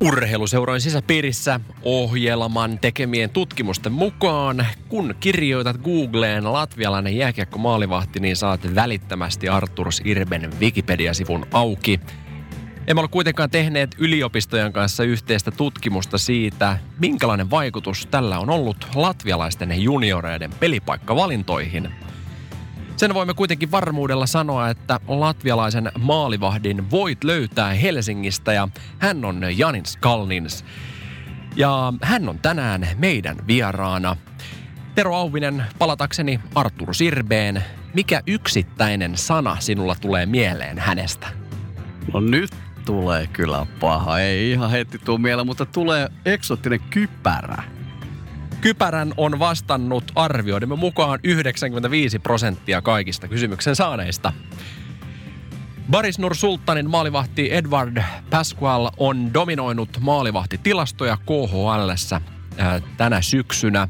Urheiluseurojen sisäpiirissä ohjelman tekemien tutkimusten mukaan, kun kirjoitat Googleen latvialainen jääkiekko maalivahti, niin saat välittömästi Arturs Irben Wikipedia-sivun auki. Emme ole kuitenkaan tehneet yliopistojen kanssa yhteistä tutkimusta siitä, minkälainen vaikutus tällä on ollut latvialaisten junioreiden pelipaikkavalintoihin – sen voimme kuitenkin varmuudella sanoa, että latvialaisen maalivahdin voit löytää Helsingistä ja hän on Janins Kalnins. Ja hän on tänään meidän vieraana. Tero Auvinen, palatakseni Artur Sirbeen. Mikä yksittäinen sana sinulla tulee mieleen hänestä? No nyt tulee kyllä paha. Ei ihan heti tuu mieleen, mutta tulee eksottinen kypärä. Kypärän on vastannut arvioidemme mukaan 95 prosenttia kaikista kysymyksen saaneista. Baris Nur Sultanin maalivahti Edward Pasquale on dominoinut maalivahtitilastoja KHL tänä syksynä.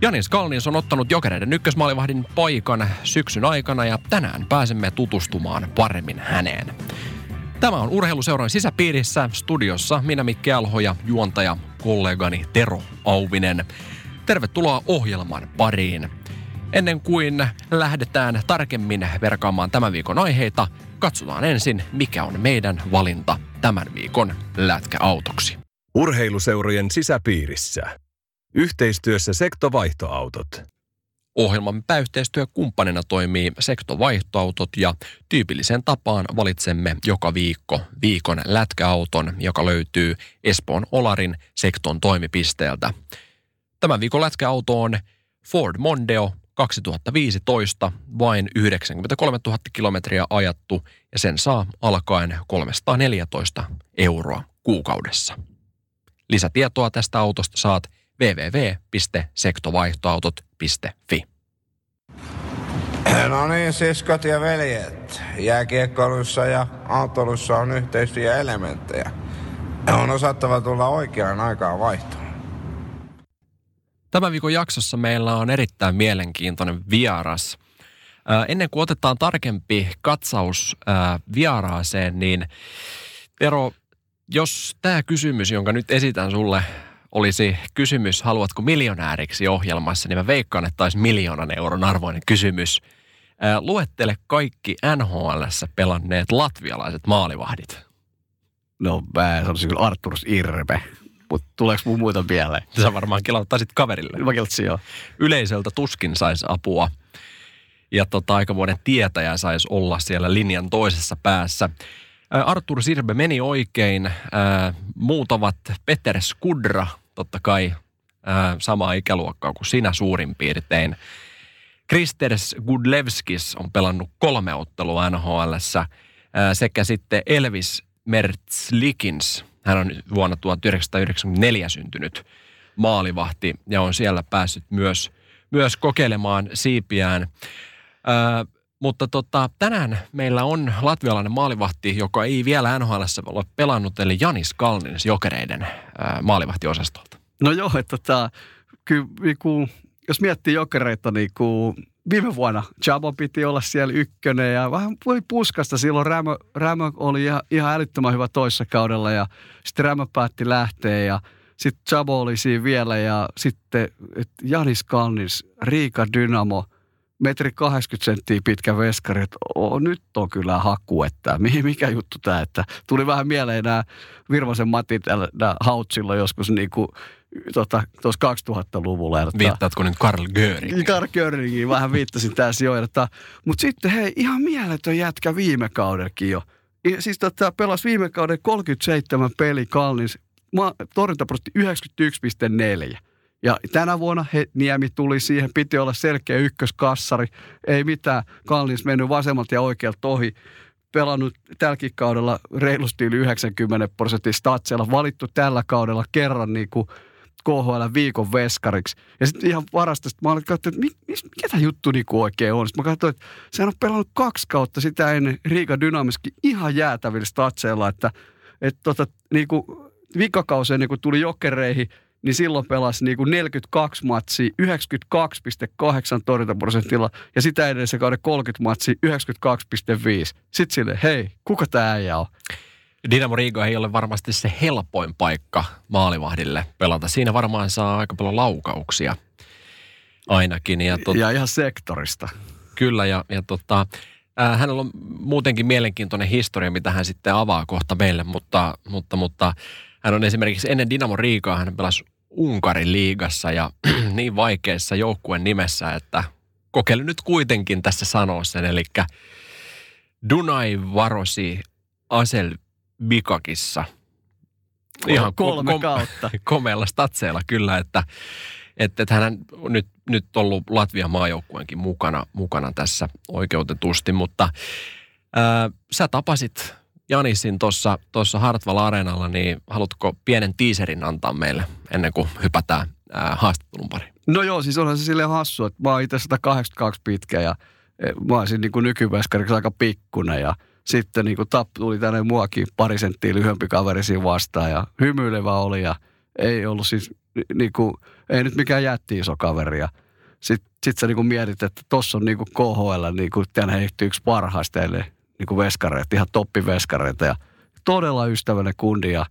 Janis Kalnins on ottanut jokereiden ykkösmaalivahdin paikan syksyn aikana ja tänään pääsemme tutustumaan paremmin häneen. Tämä on Urheiluseuran sisäpiirissä studiossa minä Mikki Alho ja juontaja kollegani Tero Auvinen. Tervetuloa ohjelman pariin. Ennen kuin lähdetään tarkemmin verkaamaan tämän viikon aiheita, katsotaan ensin, mikä on meidän valinta tämän viikon lätkäautoksi. Urheiluseurojen sisäpiirissä. Yhteistyössä sektovaihtoautot. Ohjelman pääyhteistyökumppanina toimii sektovaihtoautot ja tyypilliseen tapaan valitsemme joka viikko viikon lätkäauton, joka löytyy Espoon Olarin sekton toimipisteeltä. Tämän viikon lätkäauto on Ford Mondeo 2015, vain 93 000 kilometriä ajattu ja sen saa alkaen 314 euroa kuukaudessa. Lisätietoa tästä autosta saat www.sektovaihtoautot.fi. No niin, siskot ja veljet. Jääkiekkoilussa ja autolussa on yhteistyö elementtejä. On osattava tulla oikeaan aikaan vaihtoon. Tämän viikon jaksossa meillä on erittäin mielenkiintoinen vieras. Ennen kuin otetaan tarkempi katsaus vieraaseen, niin Tero, jos tämä kysymys, jonka nyt esitän sulle, olisi kysymys, haluatko miljonääriksi ohjelmassa, niin mä veikkaan, että olisi miljoonan euron arvoinen kysymys. Luettele kaikki NHLssä pelanneet latvialaiset maalivahdit. No mä sanoisin kyllä Arturs Irbe. Mutta tuleeko mun muita mieleen? Sä varmaan kilauttaisit kaverille. Mä kiltsin joo. Yleisöltä tuskin saisi apua. Ja tota, aikavuoden tietäjä saisi olla siellä linjan toisessa päässä. Artur Sirbe meni oikein. Muut ovat Peter Skudra, totta kai samaa ikäluokkaa kuin sinä suurin piirtein. Kristers Gudlevskis on pelannut kolme ottelua nhl sekä sitten Elvis Mertzlikins – hän on vuonna 1994 syntynyt maalivahti ja on siellä päässyt myös, myös kokeilemaan siipiään. Ö, mutta tota, tänään meillä on latvialainen maalivahti, joka ei vielä NHL ole pelannut, eli Janis Kalnins jokereiden ö, maalivahtiosastolta. No joo, että tota, kyllä miettii jokereita, niin kuin viime vuonna Chabo piti olla siellä ykkönen ja vähän voi puskasta. Silloin Rämö, Rämö oli ihan, ihan älyttömän hyvä toissa kaudella ja sitten Rämö päätti lähteä ja sitten Chabo oli siinä vielä ja sitten Janis Kalnis, Riika Dynamo, metri 80 senttiä pitkä veskari, että nyt on kyllä haku, että mikä juttu tämä, että tuli vähän mieleen nämä Virmasen Matti tällä hautsilla joskus niin kuin tota, tuossa 2000-luvulla. Että, Viittaatko nyt Karl Göring? Karl Göringiin, vähän viittasin tässä jo. Että, mutta sitten hei, ihan mieletön jätkä viime kaudellakin jo. Ja, siis tota, pelasi viime kauden 37 peli Kalnis, torjuntaprosentti 91,4. Ja tänä vuonna he, Niemi tuli siihen, piti olla selkeä ykköskassari. Ei mitään, Kalnis mennyt vasemmalta ja oikealta ohi pelannut tälläkin kaudella reilusti yli 90 prosentin statsella, valittu tällä kaudella kerran niin kuin KHL viikon veskariksi. Ja sitten ihan varastosta mä olin katsoin, että mi, mikä tämä juttu niinku oikein on. Sitten mä katsoin, että sehän on pelannut kaksi kautta sitä ennen Riika Dynamiskin ihan jäätävillä statseilla, että et tota, niinku, vikakausi ennen kuin tuli jokereihin, niin silloin pelasi niinku 42 matsia 92,8 torjuntaprosentilla ja sitä edellisen kauden 30 matsia 92,5. Sitten sille, hei, kuka tämä äijä on? Dynamo Riga ei ole varmasti se helpoin paikka maalivahdille pelata. Siinä varmaan saa aika paljon laukauksia ainakin. Ja, tot, Ja ihan sektorista. Kyllä, ja, ja tota, äh, hänellä on muutenkin mielenkiintoinen historia, mitä hän sitten avaa kohta meille, mutta, mutta, mutta hän on esimerkiksi ennen Dynamo Rigaa, hän pelasi Unkarin liigassa ja niin vaikeassa joukkueen nimessä, että kokeilin nyt kuitenkin tässä sanoa sen, eli Dunai Varosi Asel Bikakissa. Ihan kolme kom- kautta. komealla statseilla kyllä, että, että, että hän on nyt, nyt ollut Latvian maajoukkueenkin mukana, mukana tässä oikeutetusti, mutta ää, sä tapasit Janisin tuossa tossa Hartwall Areenalla, niin haluatko pienen tiiserin antaa meille ennen kuin hypätään ää, haastattelun pariin? No joo, siis onhan se silleen hassu, että mä oon itse 182 pitkä ja e, mä olisin niin kuin nykyveskariksi aika pikkunen ja sitten niin kuin tap tuli tänne muakin pari senttiä lyhyempi kaveri siinä vastaan ja hymyilevä oli ja ei ollut siis niin kuin, ei nyt mikään jätti iso kaveri ja sitten sit sä niin kuin mietit, että tossa on niin kuin KHL niin kuin tämän heitty yksi parhaista teille niin kuin veskareita, ihan toppiveskareita ja todella ystävällinen kundi ja,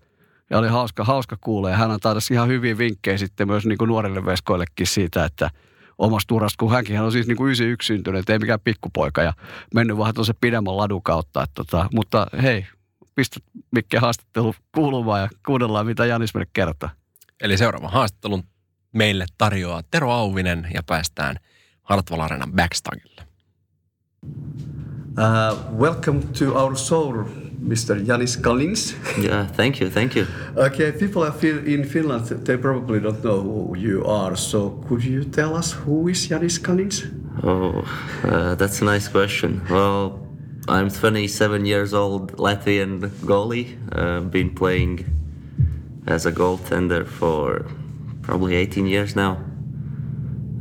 ja oli hauska, hauska kuulla ja hän antaa tässä ihan hyviä vinkkejä sitten myös niin kuin nuorille veskoillekin siitä, että omasta urasta, kun hänkin hän on siis niin kuin 91 syntynyt, ei mikään pikkupoika ja mennyt vähän tuossa pidemmän ladun kautta. Että tota, mutta hei, pistä Mikke haastattelu kuulumaan ja kuunnellaan, mitä Janis meille kertoo. Eli seuraavan haastattelun meille tarjoaa Tero Auvinen ja päästään Hartwall Areenan backstagille. Uh, welcome to our soul, Mr. Janis Kalins. Yeah, thank you, thank you. Okay, people in Finland, they probably don't know who you are. So could you tell us who is Janis Kalins? Oh, uh, that's a nice question. Well, I'm 27 years old, Latvian goalie. Uh, been playing as a goaltender for probably 18 years now,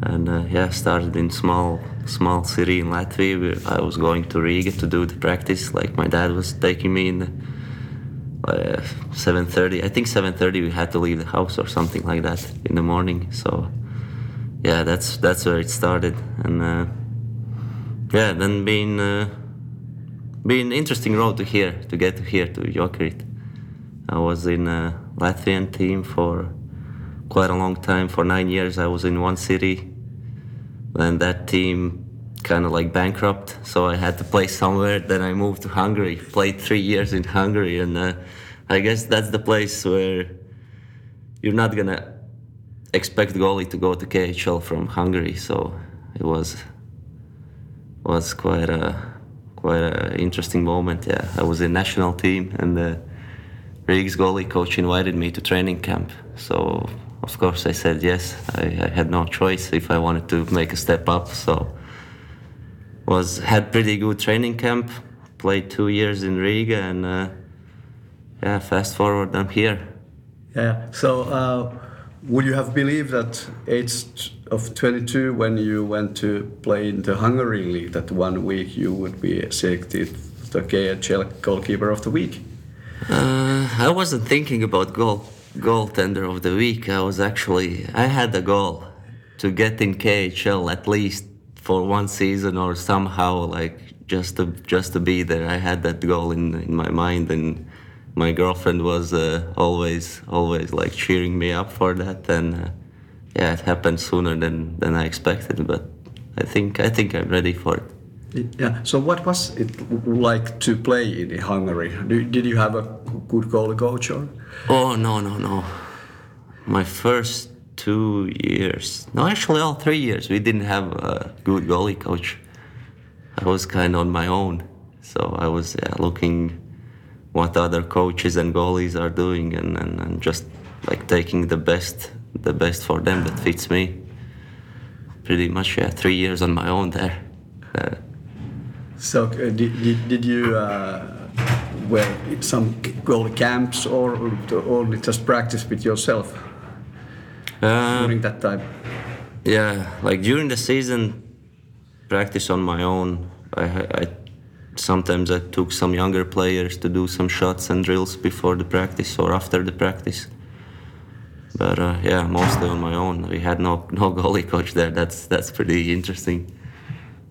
and uh, yeah, started in small small city in Latvia. I was going to Riga to do the practice, like my dad was taking me in. The, uh, 7:30. I think 7:30 we had to leave the house or something like that in the morning. So yeah, that's that's where it started, and uh, yeah, then been uh, been interesting road to here to get to here to Jokerit. I was in a Latvian team for quite a long time. For nine years, I was in one city. Then that team kind of like bankrupt, so I had to play somewhere. Then I moved to Hungary, played three years in Hungary, and uh, I guess that's the place where you're not gonna expect goalie to go to KHL from Hungary. So it was was quite a quite a interesting moment. Yeah, I was in national team, and the Rigs goalie coach invited me to training camp. So of course I said yes. I, I had no choice if I wanted to make a step up. So was had pretty good training camp. Played two years in Riga, and uh, yeah, fast forward I'm here. Yeah. So, uh, would you have believed at age of 22 when you went to play in the Hungary league that one week you would be selected the KHL goalkeeper of the week? Uh, I wasn't thinking about goal goaltender of the week. I was actually I had a goal to get in KHL at least for one season or somehow like just to just to be there. I had that goal in in my mind and my girlfriend was uh, always always like cheering me up for that and uh, yeah it happened sooner than than I expected but I think I think I'm ready for it. Yeah. So, what was it like to play in Hungary? Did you have a good goalie coach or? Oh no no no! My first two years, no, actually all three years, we didn't have a good goalie coach. I was kind of on my own, so I was yeah, looking what other coaches and goalies are doing, and, and, and just like taking the best the best for them that fits me. Pretty much, yeah, three years on my own there. Uh, So, uh, did, did, did you uh, well some goalie camps or only just practice with yourself? Uh, during that time? Yeah, like during the season, practice on my own. I, I sometimes I took some younger players to do some shots and drills before the practice or after the practice. But uh, yeah, mostly on my own. We had no no goalie coach there. That's that's pretty interesting.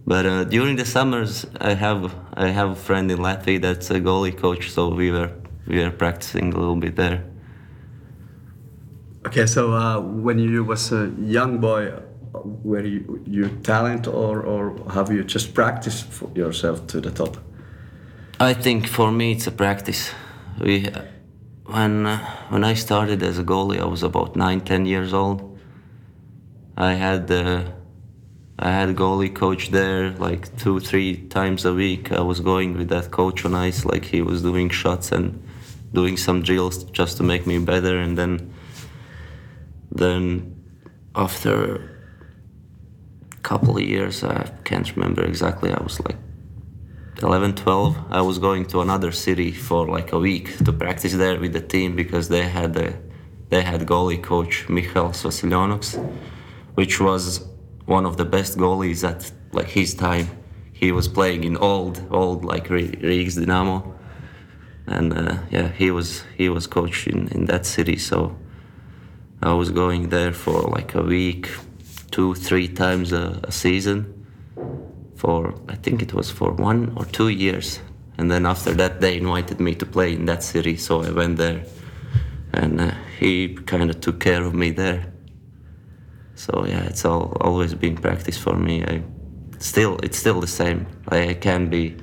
But uh, during the summers, I have I have a friend in Latvia that's a goalie coach, so we were we were practicing a little bit there. Okay, so uh, when you was a young boy, were you, you talent or, or have you just practiced for yourself to the top? I think for me it's a practice. We, when uh, when I started as a goalie, I was about nine, ten years old. I had uh, I had a goalie coach there like two, three times a week. I was going with that coach on ice, like he was doing shots and doing some drills just to make me better. And then then after a couple of years, I can't remember exactly. I was like 11, 12, I was going to another city for like a week to practice there with the team because they had a, they had goalie coach Michails Vasiljonoks, which was one of the best goalies at like his time. He was playing in old, old like Rigas Dynamo, and uh, yeah, he was he was coach in, in that city. So I was going there for like a week, two, three times a, a season for I think it was for one or two years, and then after that they invited me to play in that city, so I went there, and uh, he kind of took care of me there. So yeah, it's all always been practice for me. I still it's still the same. I, I can be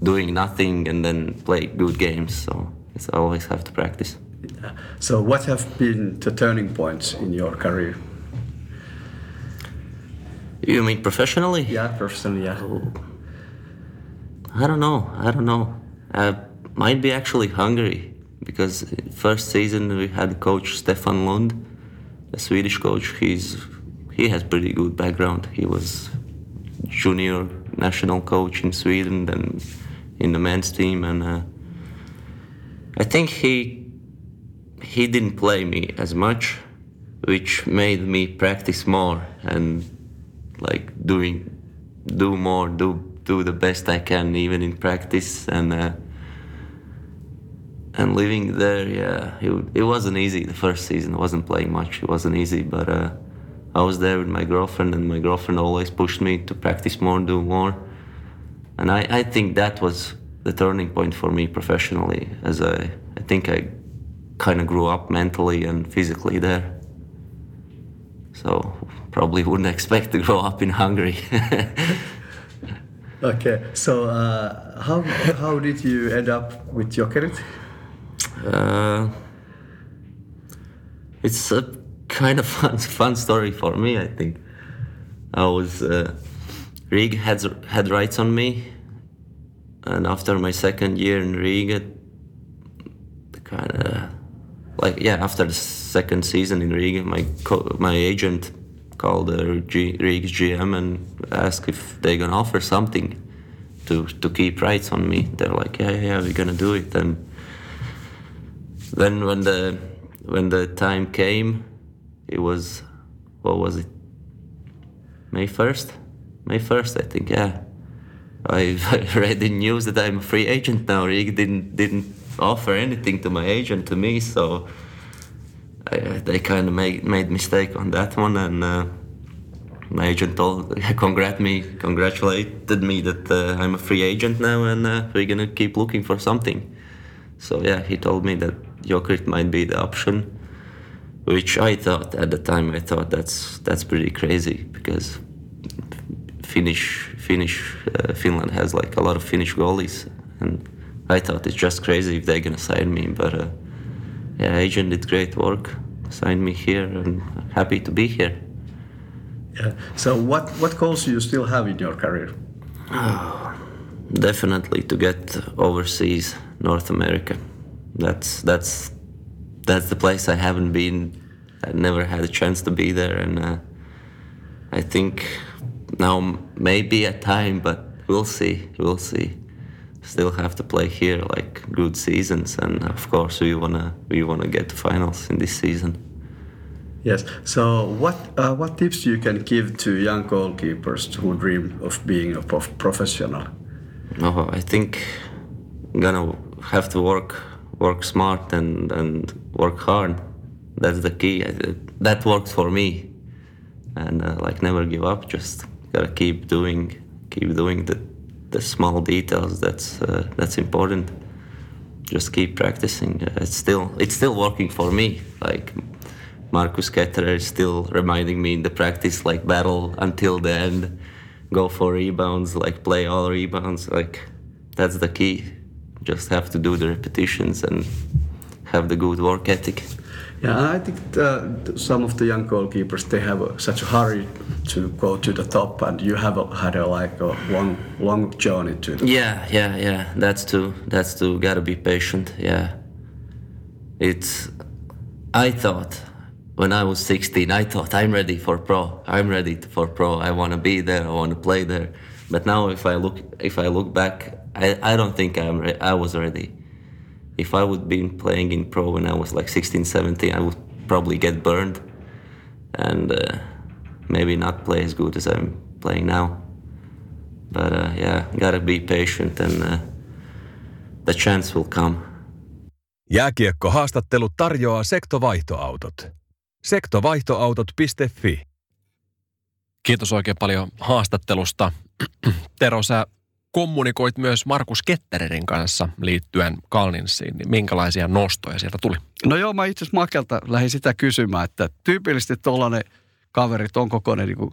doing nothing and then play good games, so it's I always have to practice. Yeah. So what have been the turning points in your career? You mean professionally? Yeah, professionally, yeah. I don't know. I don't know. Uh, might be actually Hungary because first season we had coach Stefan Lund, a Swedish coach. He's he has pretty good background. He was junior national coach in Sweden, then in the men's team, and uh, I think he he didn't play me as much, which made me practice more and like doing do more do do the best I can even in practice and uh, and living there yeah it, it wasn't easy the first season wasn't playing much it wasn't easy but uh, I was there with my girlfriend and my girlfriend always pushed me to practice more do more and I, I think that was the turning point for me professionally as I, I think I kind of grew up mentally and physically there so probably wouldn't expect to grow up in Hungary. okay, so uh, how how did you end up with Jokerit? Uh, it's a kind of fun, fun story for me. I think I was uh, Riga had had rights on me, and after my second year in Riga, kind of like yeah, after the second season in Riga, my my agent called the G- Riga's GM and asked if they're gonna offer something to to keep rights on me. They're like, yeah, yeah we're gonna do it. And then when the when the time came, it was what was it? May first, May first, I think. Yeah, I read the news that I'm a free agent now. Riga didn't didn't offer anything to my agent to me, so I, they kind of made made mistake on that one, and uh, my agent told congrat me, congratulated me that uh, I'm a free agent now, and uh, we're gonna keep looking for something. So yeah, he told me that Jokerit might be the option, which I thought at the time I thought that's that's pretty crazy because Finnish Finnish uh, Finland has like a lot of Finnish goalies, and I thought it's just crazy if they're gonna sign me, but uh, yeah, agent did great work, signed me here, and happy to be here. Yeah. So what what goals do you still have in your career? Oh, definitely to get overseas, North America. That's that's that's the place I haven't been. I never had a chance to be there, and uh, I think now maybe a time, but we'll see. We'll see still have to play here like good seasons, and of course we wanna we wanna get to finals in this season. Yes. So, what uh, what tips you can give to young goalkeepers who dream of being a prof- professional? Oh, I think gonna have to work work smart and and work hard. That's the key. That works for me, and uh, like never give up. Just gotta keep doing keep doing the the small details. That's uh, that's important. Just keep practicing. Uh, it's still it's still working for me. Like Marcus Ketterer is still reminding me in the practice, like battle until the end, go for rebounds, like play all rebounds. Like that's the key. Just have to do the repetitions and have the good work ethic. Yeah, I think uh, some of the young goalkeepers they have a, such a hurry to go to the top, and you have a, had a like a long, long journey to. The Yeah, yeah, yeah. That's too. That's too. Gotta be patient. Yeah. It's. I thought when I was 16, I thought I'm ready for pro. I'm ready for pro. I want to be there. I want to play there. But now, if I look, if I look back, I, I don't think I'm. Re- I was ready. If I would been playing in pro when I was like 16, 17, I would probably get burned, and uh, maybe not play as good as I'm playing now. But uh, yeah, gotta be patient and uh, the chance will come. Jääkiekko-haastattelut tarjoaa sektovaihtoautot. Sektovaihtoautot.fi Kiitos oikein paljon haastattelusta. Tero, sä kommunikoit myös Markus Kettererin kanssa liittyen Kalninsiin. Niin minkälaisia nostoja sieltä tuli? No joo, mä itse asiassa Makelta lähdin sitä kysymään, että tyypillisesti tuollainen kaveri, ton kokoinen niin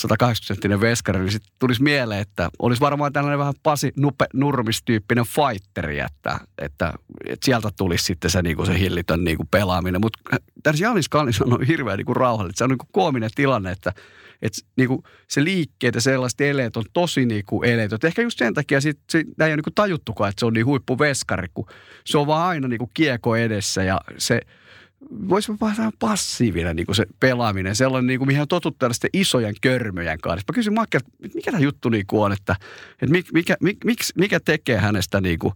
180-senttinen veskari, niin sitten tulisi mieleen, että olisi varmaan tällainen vähän Pasi Nupe Nurmis-tyyppinen fighteri, että, että, että sieltä tulisi sitten se, niin kuin se hillitön niin kuin pelaaminen. Mutta tässä Janis Kallis on hirveän niin kuin rauhallinen. Se on niin kuin koominen tilanne, että, että niin kuin se liikkeet ja sellaiset eleet on tosi niin kuin eleet. Et ehkä just sen takia sit, sit, näin ei ole niin kuin tajuttukaan, että se on niin huippuveskari, kun se on vaan aina niin kuin kieko edessä ja se – voisi vähän passiivinen niin kuin se pelaaminen, sellainen, niin kuin, mihin on totuttu sitten isojen körmöjen kanssa. Mä kysyin Makke, että mikä tämä juttu niin kuin on, että, että mikä, mikä, mikä, mikä tekee hänestä niin kuin,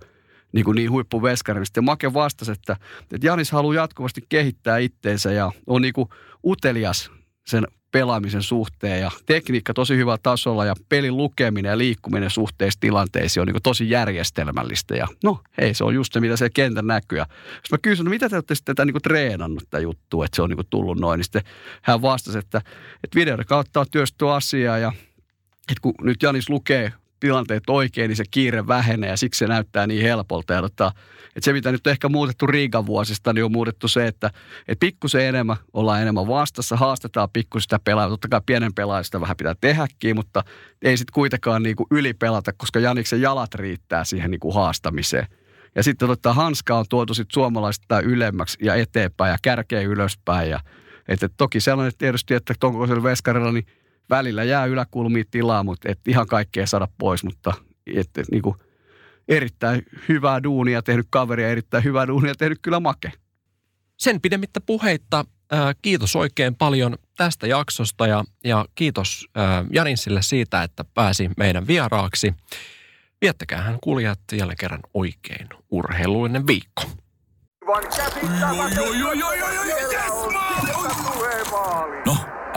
niin, kuin niin huippuveskarin. Sitten Make vastasi, että, että Janis haluaa jatkuvasti kehittää itteensä ja on niin kuin utelias sen pelaamisen suhteen ja tekniikka tosi hyvä tasolla ja pelin lukeminen ja liikkuminen suhteessa tilanteisiin on niin tosi järjestelmällistä. Ja no, hei, se on just se, mitä se kentän näkyy. Ja mä kysyin, no mitä te olette sitten tätä niin treenannut tätä juttua, että se on niin tullut noin. Niin sitten hän vastasi, että, että videoiden kautta on työsty asiaa ja että kun nyt Janis lukee tilanteet oikein, niin se kiire vähenee ja siksi se näyttää niin helpolta. Ja tota, että se, mitä nyt ehkä muutettu Riigan vuosista, niin on muutettu se, että, että pikkusen enemmän ollaan enemmän vastassa, haastetaan pikkusen sitä pelaajaa. Totta kai pienen pelaajista vähän pitää tehdäkin, mutta ei sitten kuitenkaan niin kuin ylipelata, koska Janiksen jalat riittää siihen niin kuin haastamiseen. Ja sitten tota, hanska on tuotu sitten suomalaisista ylemmäksi ja eteenpäin ja kärkeä ylöspäin. Ja, että toki sellainen tietysti, että kokoisella veskarilla niin välillä jää yläkulmiin tilaa, mutta et ihan kaikkea saada pois, mutta et, et, niin kuin erittäin hyvää duunia tehnyt kaveri ja erittäin hyvää duunia tehnyt kyllä make. Sen pidemmittä puheitta ää, kiitos oikein paljon tästä jaksosta ja, ja kiitos ää, Janinsille siitä, että pääsi meidän vieraaksi. Viettäkää hän kuljat jälleen kerran oikein urheiluinen viikko. No,